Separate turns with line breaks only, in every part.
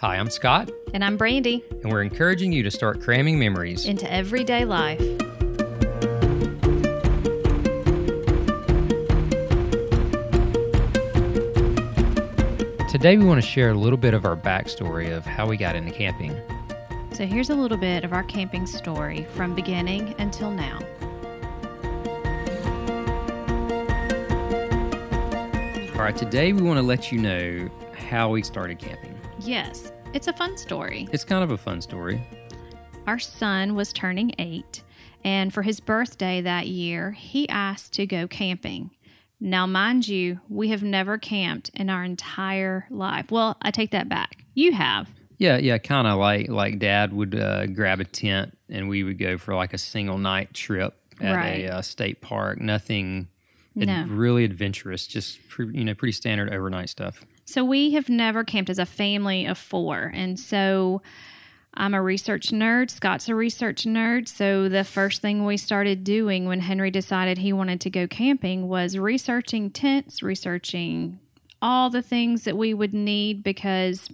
Hi, I'm Scott,
And I'm Brandy
and we're encouraging you to start cramming memories.
into everyday life.
Today, we want to share a little bit of our backstory of how we got into camping.
So here's a little bit of our camping story from beginning until now.
All right, today we want to let you know how we started camping.
Yes, it's a fun story.
It's kind of a fun story.
Our son was turning eight, and for his birthday that year, he asked to go camping. Now, mind you, we have never camped in our entire life. Well, I take that back. You have.
Yeah, yeah, kind of like like Dad would uh, grab a tent and we would go for like a single night trip at
Right.
a uh, state park. Nothing ad- really adventurous, just pre- you know pretty standard overnight stuff.
So we have never camped as a family of four. And so I'm a research nerd. Scott's a research nerd. So the first thing we started doing when Henry decided he wanted to go camping was researching tents, researching all the things that we would need because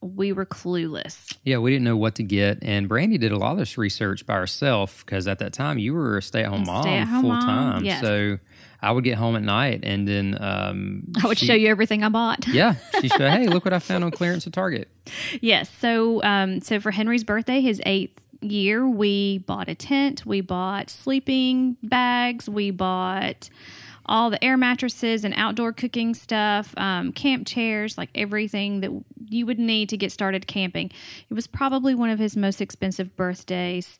we were clueless.
Yeah, we didn't know what to get, and Brandy did a lot of this research by herself because at that time you were a stay-at-home mom, full time.
yes.
So I would get home at night, and then um,
I would
she-
show you everything I bought.
Yeah, she said, "Hey, look what I found on clearance at Target."
Yes. So, um, so for Henry's birthday, his eighth year, we bought a tent. We bought sleeping bags. We bought all the air mattresses and outdoor cooking stuff, um, camp chairs, like everything that you would need to get started camping. It was probably one of his most expensive birthdays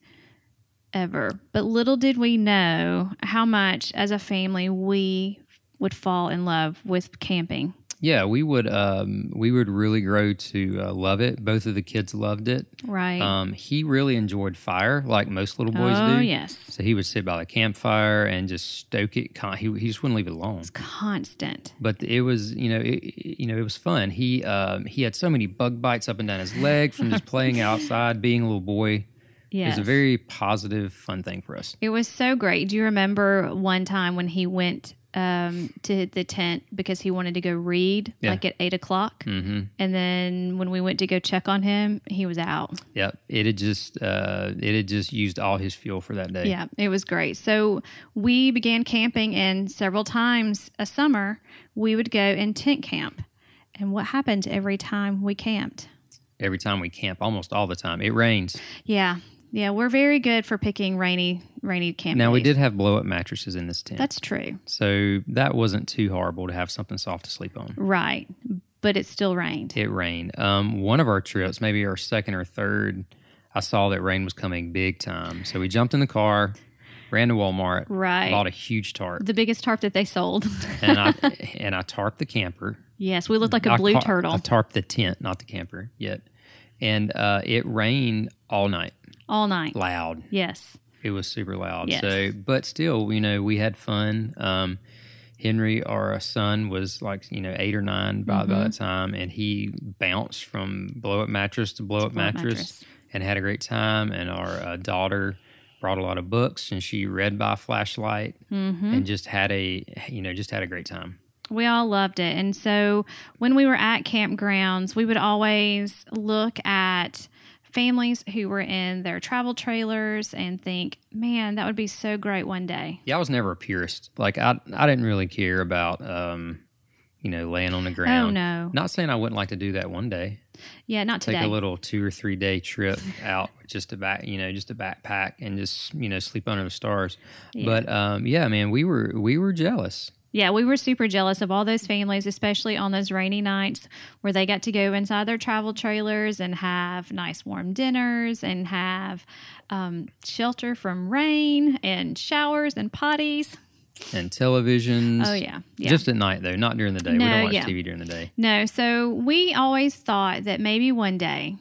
ever. But little did we know how much, as a family, we would fall in love with camping.
Yeah, we would um, we would really grow to uh, love it. Both of the kids loved it.
Right.
Um, he really enjoyed fire, like most little boys
oh,
do.
yes.
So he would sit by the campfire and just stoke it. Con- he he just wouldn't leave it alone.
It's constant.
But it was you know it, you know it was fun. He um, he had so many bug bites up and down his leg from just playing outside, being a little boy. It
Yes.
was a very positive, fun thing for us.
It was so great. Do you remember one time when he went um, to the tent because he wanted to go read,
Yeah.
like at eight o'clock?
hmm
And then when we went to go check on him, he was out.
Yep. It had just uh, it had just used all his fuel for that day.
Yeah, it was great. So we began camping, and several times a summer, we would go in tent camp. And what happened every time we camped?
Every time we camp, almost all the time, it rains.
Yeah, yeah, we're very good for picking rainy, rainy camp.
Now we
days.
did have blow up mattresses in this tent,
That's true,
so that wasn't too horrible to have something soft to sleep on.
right? But it still rained.
It rained. Um, one of our trips, maybe our second or third, I saw that rain was coming big time. So we jumped in the car, ran to Walmart,
Right.
bought a huge tarp,
the biggest tarp that they sold.
and I and I tarped the camper.
yes, we looked like a
I
blue turtle
I tarped the tent, not the camper yet. And uh, it rained all night,
all night.
loud.
Yes.
It was super loud.
Yes.
So, but still, you know, we had fun. Um, Henry, our son, was like you know eight or nine by, by
Mm-hmm.
that time, and he bounced from blow up mattress to blow up mattress,
mattress.
and had a great time. And our uh, daughter brought a lot of books, and she read by flashlight,
Mm-hmm.
and just had a you know just had a great time.
We all loved it. And so when we were at campgrounds, we would always look at families who were in their travel trailers and think, man, that would be so great one day.
Yeah, I was never a purist. Like I, I didn't really care about, um, you know, laying on the ground.
Oh, no.
Not saying I wouldn't like to do that one day.
Yeah, not
take
today.
a little two or three day trip out just to back you know just a backpack and just you know sleep under the stars
Yeah.
but um yeah man we were we were jealous
Yeah, we were super jealous of all those families, especially on those rainy nights where they got to go inside their travel trailers and have nice warm dinners and have um, shelter from rain and showers and potties.
and televisions
Oh, yeah. Yeah.
just at night though not during the day we
No,
don't watch
yeah.
tv during the day
no, so we always thought that maybe one day,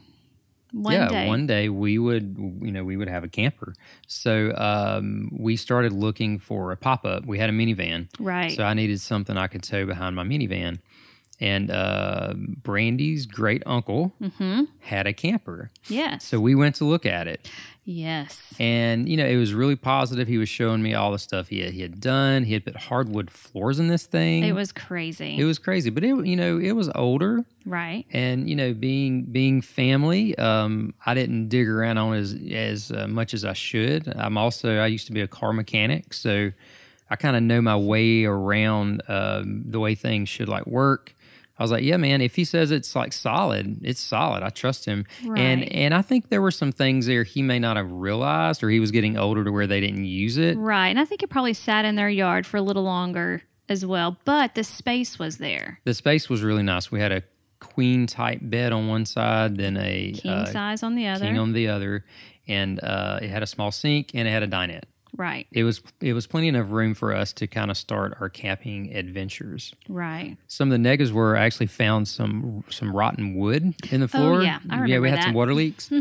one
yeah
day,
one day we would you know we would have a camper so um we started looking for a pop-up we had a minivan
right?
so i needed something i could tow behind my minivan and uh, Brandy's great uncle
mm-hmm.
had a camper.
Yes.
So we went to look at it.
Yes.
And, you know, it was really positive. He was showing me all the stuff he had, he had done. He had put hardwood floors in this thing.
It was crazy.
it was crazy, but it, you know, it was older
right.
and, you know, being, being family, um, I didn't dig around on as, as uh, much as I should. I'm also, I used to be a car mechanic. So I kind of know my way around, um, the way things should like work. I was like, yeah, man, if he says it's like solid, it's solid. I trust him. And and I think there were some things there he may not have realized or he was getting older to where they didn't use it.
Right. And I think it probably sat in their yard for a little longer as well, but the space was there.
The space was really nice. We had a queen type bed on one side, then a
King
uh,
size on the other.
king on the other, and uh, it had a small sink and it had a dinette.
Right.
It was it was plenty enough room for us to kind of start our camping adventures.
Right.
Some of the negatives were I actually found some some rotten wood in the floor.
Oh, yeah. I remember
yeah, we had some
that. Mm-hmm.
water leaks.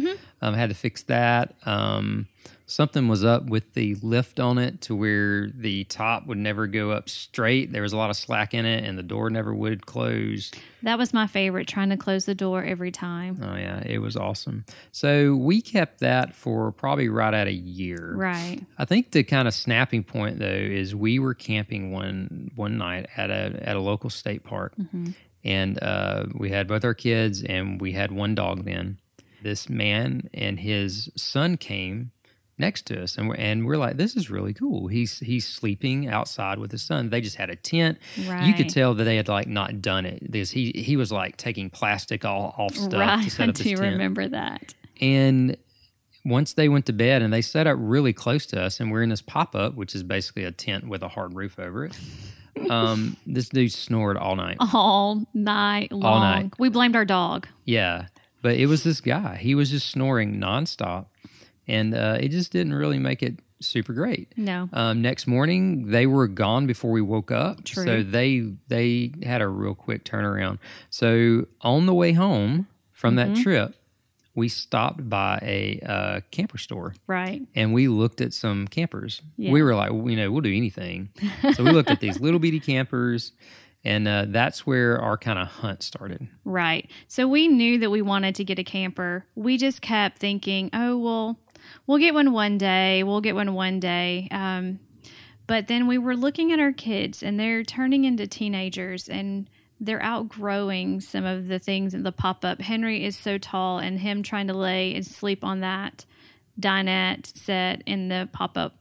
Um, had to fix that. Um, something was up with the lift on it to where the top would never go up straight. There was a lot of slack in it, and the door never would close.
That was my favorite, trying to close the door every time.
Oh yeah, it was awesome. So we kept that for probably right at a year.
Right.
I think the kind of snapping point though is we were camping one one night at a at a local state park, and uh, we had both our kids and we had one dog. Then this man and his son came next to us, and we're and we're like, this is really cool. He's he's sleeping outside with his son. They just had a tent. You could tell that they had like not done it this he he was like taking plastic all off stuff
right.
to set up his
do
tent.
remember that.
And once they went to bed and they set up really close to us, and we're in this pop up, which is basically a tent with a hard roof over it. Um, this dude snored all night.
All night long.
night.
We blamed our dog.
Yeah, but it was this guy. He was just snoring nonstop, and uh, it just didn't really make it super great.
No.
Um, next morning, they were gone before we woke up.
True.
So they they had a real quick turnaround. So on the way home from
Mm-hmm.
that trip, we stopped by a uh, camper store
Right.
and we looked at some campers.
Yeah.
We were like, well, you know, we'll do anything. so we looked at these little bitty campers, and uh, that's where our kind of hunt started.
Right. So we knew that we wanted to get a camper. We just kept thinking, oh, well, we'll get one one day. We'll get one one day. Um, but then we were looking at our kids and they're turning into teenagers and they're outgrowing some of the things in the pop up. Henry is so tall and him trying to lay and sleep on that dinette set in the pop up.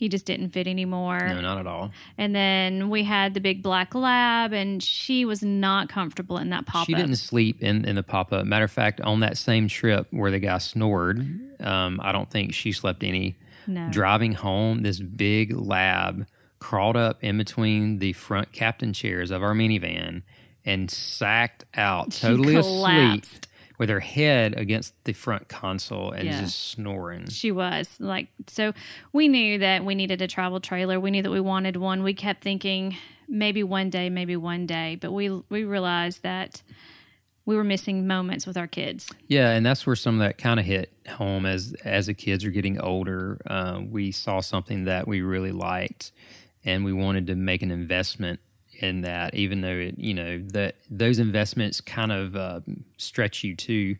He just didn't fit anymore.
No, not at all.
And then we had the big black lab, and she was not comfortable in that pop up.
She didn't sleep in, in the pop up. Matter of fact, on that same trip where the guy snored, um, I don't think she slept any.
No.
Driving home, this big lab crawled up in between the front captain chairs of our minivan and sacked out, totally asleep. With her head against the front console and
Yeah.
just snoring.
She was like, so we knew that we needed a travel trailer. We knew that we wanted one. We kept thinking maybe one day, maybe one day, but we we realized that we were missing moments with our kids.
Yeah, and that's where some of that kind of hit home as as the kids are getting older. Uh, we saw something that we really liked, and we wanted to make an investment in that, even though it, you know that those investments kind of uh, stretch you too.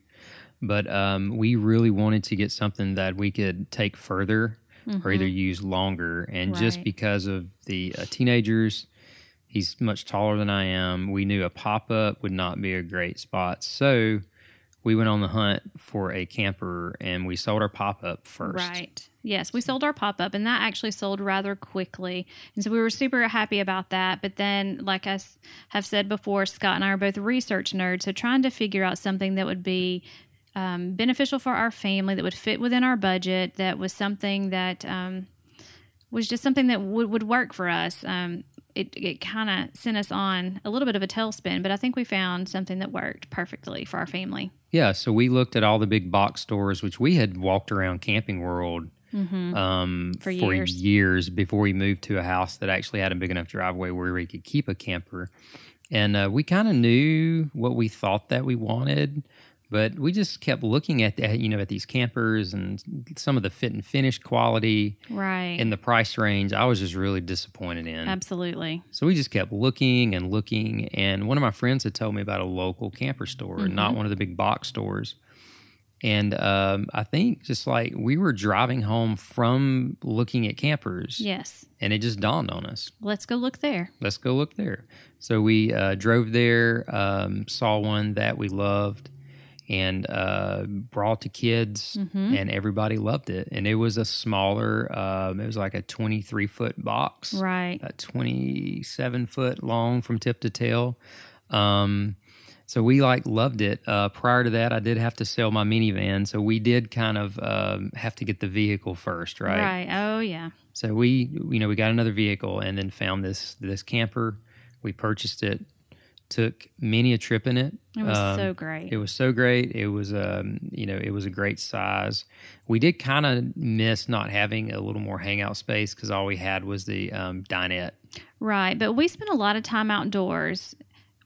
But um, we really wanted to get something that we could take further or either use longer. And just because of the uh, teenagers, he's much taller than I am. We knew a pop up would not be a great spot. So we went on the hunt for a camper and we sold our pop up first.
Right. Yes, we sold our pop up, and that actually sold rather quickly. And so we were super happy about that. But then, like I have said before, Scott and I are both research nerds. So trying to figure out something that would be um, beneficial for our family, that would fit within our budget, that was something that um, was just something that would, would work for us. Um, it it kind of sent us on a little bit of a tailspin, but I think we found something that worked perfectly for our family.
Yeah, so we looked at all the big box stores, which we had walked around Camping World um,
For years.
years before we moved to a house that actually had a big enough driveway where we could keep a camper. And uh, we kind of knew what we thought that we wanted, but we just kept looking at that, you know, at these campers and some of the fit and finish quality
Right.
and the price range. I was just really disappointed in.
Absolutely.
So we just kept looking and looking. And one of my friends had told me about a local camper store, not one of the big box stores. And um, I think just like we were driving home from looking at campers,
Yes.
and it just dawned on us
Let's go look there.
let's go look there. So we uh, drove there, um, saw one that we loved, and uh, brought to kids, and everybody loved it. And it was a smaller, um, it was like a 23 foot box,
Right.
uh, 27 foot long from tip to tail. Um, so we like loved it. Uh, prior to that, I did have to sell my minivan, so we did kind of um, have to get the vehicle first,
right? Right. Oh, yeah.
so we, you know, we got another vehicle and then found this this camper. We purchased it, took many a trip in it.
It was
Um,
so great.
It was so great. It was, um, you know, it was a great size. We did kind of miss not having a little more hangout space because all we had was the um, dinette.
Right. But we spent a lot of time outdoors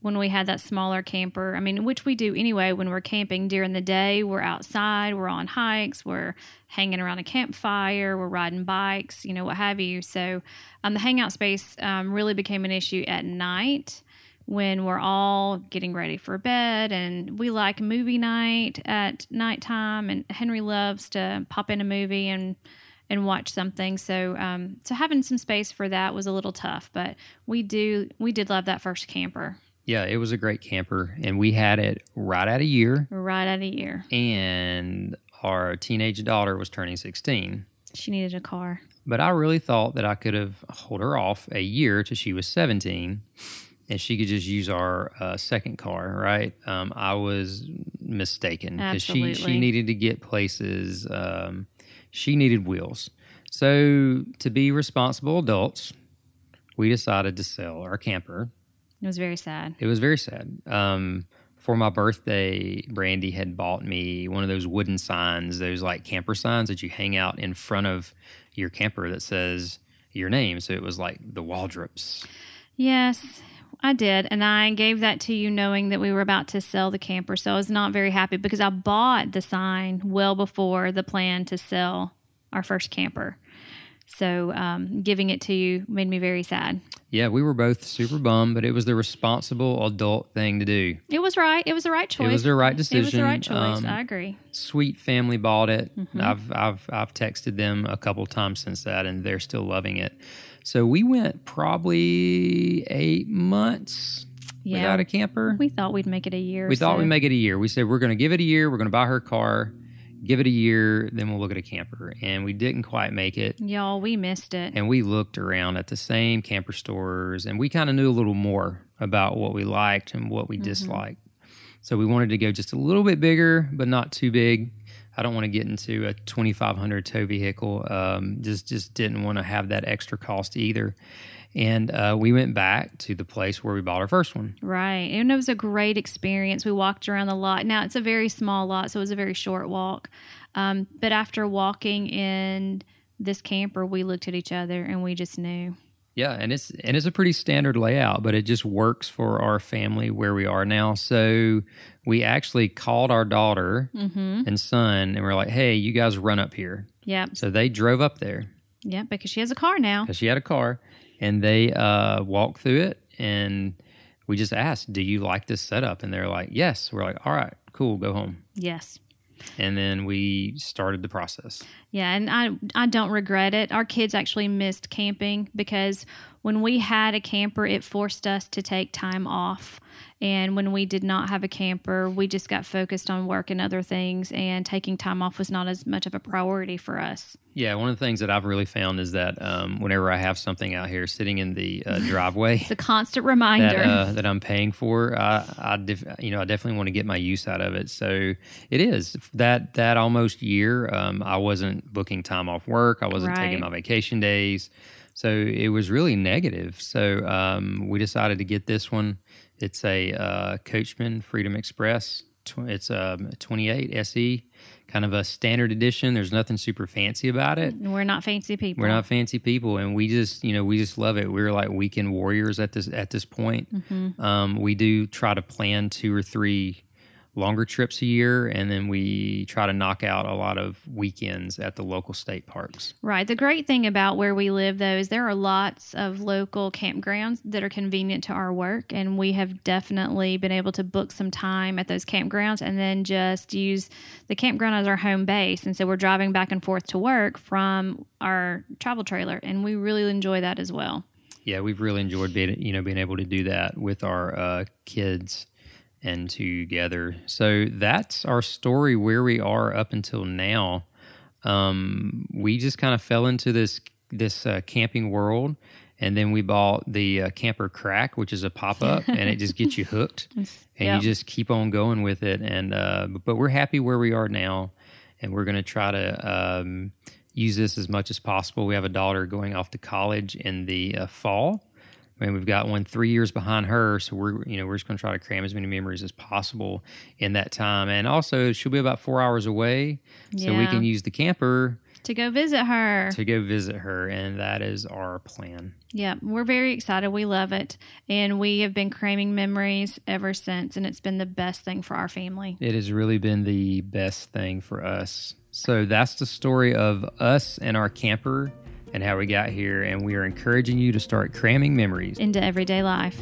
when we had that smaller camper. I mean, which we do anyway when we're camping during the day. We're outside, we're on hikes, we're hanging around a campfire, we're riding bikes, you know, what have you. So um, the hangout space um, really became an issue at night when we're all getting ready for bed and we like movie night at nighttime and henry loves to pop in a movie and and watch something. So um so having some space for that was a little tough but we do we did love that first camper.
Yeah, it was a great camper, and we had it right at a year.
right at a year.
And our teenage daughter was turning sixteen.
she needed a car.
But I really thought that I could have hold her off a year till she was 17 and she could just use our uh, second car, right? Um, I was mistaken because she, she needed to get places. Um, she needed wheels. So, to be responsible adults, we decided to sell our camper.
it was very sad
It was very sad. Um, for my birthday, Brandy had bought me one of those wooden signs, those like camper signs that you hang out in front of your camper that says your name. So it was like the Waldrops.
yes I did, and I gave that to you knowing that we were about to sell the camper. So I was not very happy because I bought the sign well before the plan to sell our first camper. So um, giving it to you made me very sad.
Yeah, we were both super bummed, but it was the responsible adult thing to do.
It was right. It was the right choice.
It was the right decision.
It was the right choice.
Um,
I agree.
Sweet family bought it. I've I've I've texted them a couple times since that, and they're still loving it. So we went probably eight months
Yeah.
without a camper.
We thought we'd make it a year.
We thought we'd make it a year. We said we're going to give it a year. We're going to buy her car, give it a year, then we'll look at a camper. And we didn't quite make it.
Y'all, we missed it.
And we looked around at the same camper stores, and we kind of knew a little more about what we liked and what we mm-hmm. disliked. So we wanted to go just a little bit bigger, but not too big. I don't want to get into a 2500 tow vehicle. Um, just just didn't want to have that extra cost either. And uh, we went back to the place where we bought our first one.
Right. And it was a great experience. We walked around the lot. Now, it's a very small lot, so it was a very short walk. Um, but after walking in this camper, we looked at each other and we just knew.
Yeah, and it's and it's a pretty standard layout, but it just works for our family where we are now. So we actually called our daughter and son, and we're like, "Hey, you guys run up here."
Yep.
So they drove up there
Yeah, Because she has a car now.
because she had a car, and they uh, walked through it, and we just asked, "Do you like this setup?" And they're like, "Yes." We're like, "All right, cool, go home."
Yes.
And then we started the process.
Yeah, and I I don't regret it. Our kids actually missed camping because when we had a camper, it forced us to take time off. And when we did not have a camper, we just got focused on work and other things, and taking time off was not as much of a priority for us.
Yeah, one of the things that I've really found is that um, whenever I have something out here sitting in the uh, driveway.
It's a constant reminder.
that uh, that I'm paying for. I, I def- you know I definitely want to get my use out of it. So it is that that almost year. Um, I wasn't booking time off work. I wasn't taking my vacation days. So it was really negative. So um, we decided to get this one. It's a uh, Coachmen Freedom Express. It's a 28 SE, kind of a standard edition. There's nothing super fancy about it.
We're not fancy people.
We're not fancy people, and we just you know we just love it. We're like weekend warriors at this at this point.
Mm-hmm.
Um, we do try to plan two or three longer trips a year, and then we try to knock out a lot of weekends at the local state parks.
Right. The great thing about where we live, though, is there are lots of local campgrounds that are convenient to our work, and we have definitely been able to book some time at those campgrounds and then just use the campground as our home base. And so we're driving back and forth to work from our travel trailer, and we really enjoy that as well.
Yeah, we've really enjoyed being you know being able to do that with our uh, kids and together. So that's our story where we are up until now. Um, we just kind of fell into this this uh, camping world, and then we bought the uh, camper crack, which is a pop up, and it just gets you hooked, and
Yep.
you just keep on going with it. And uh, but we're happy where we are now, and we're going to try to. Um, Use this as much as possible. We have a daughter going off to college in the uh, fall, I mean, we've got one three years behind her, so we're you know we're just going to try to cram as many memories as possible in that time. And also, she'll be about four hours away, so we can use the camper
To go visit her.
to go visit her, and that is our plan.
Yeah, we're very excited. We love it. And we have been cramming memories ever since, and it's been the best thing for our family.
It has really been the best thing for us. So that's the story of us and our camper and how we got here. And we are encouraging you to start cramming memories.
Into everyday life.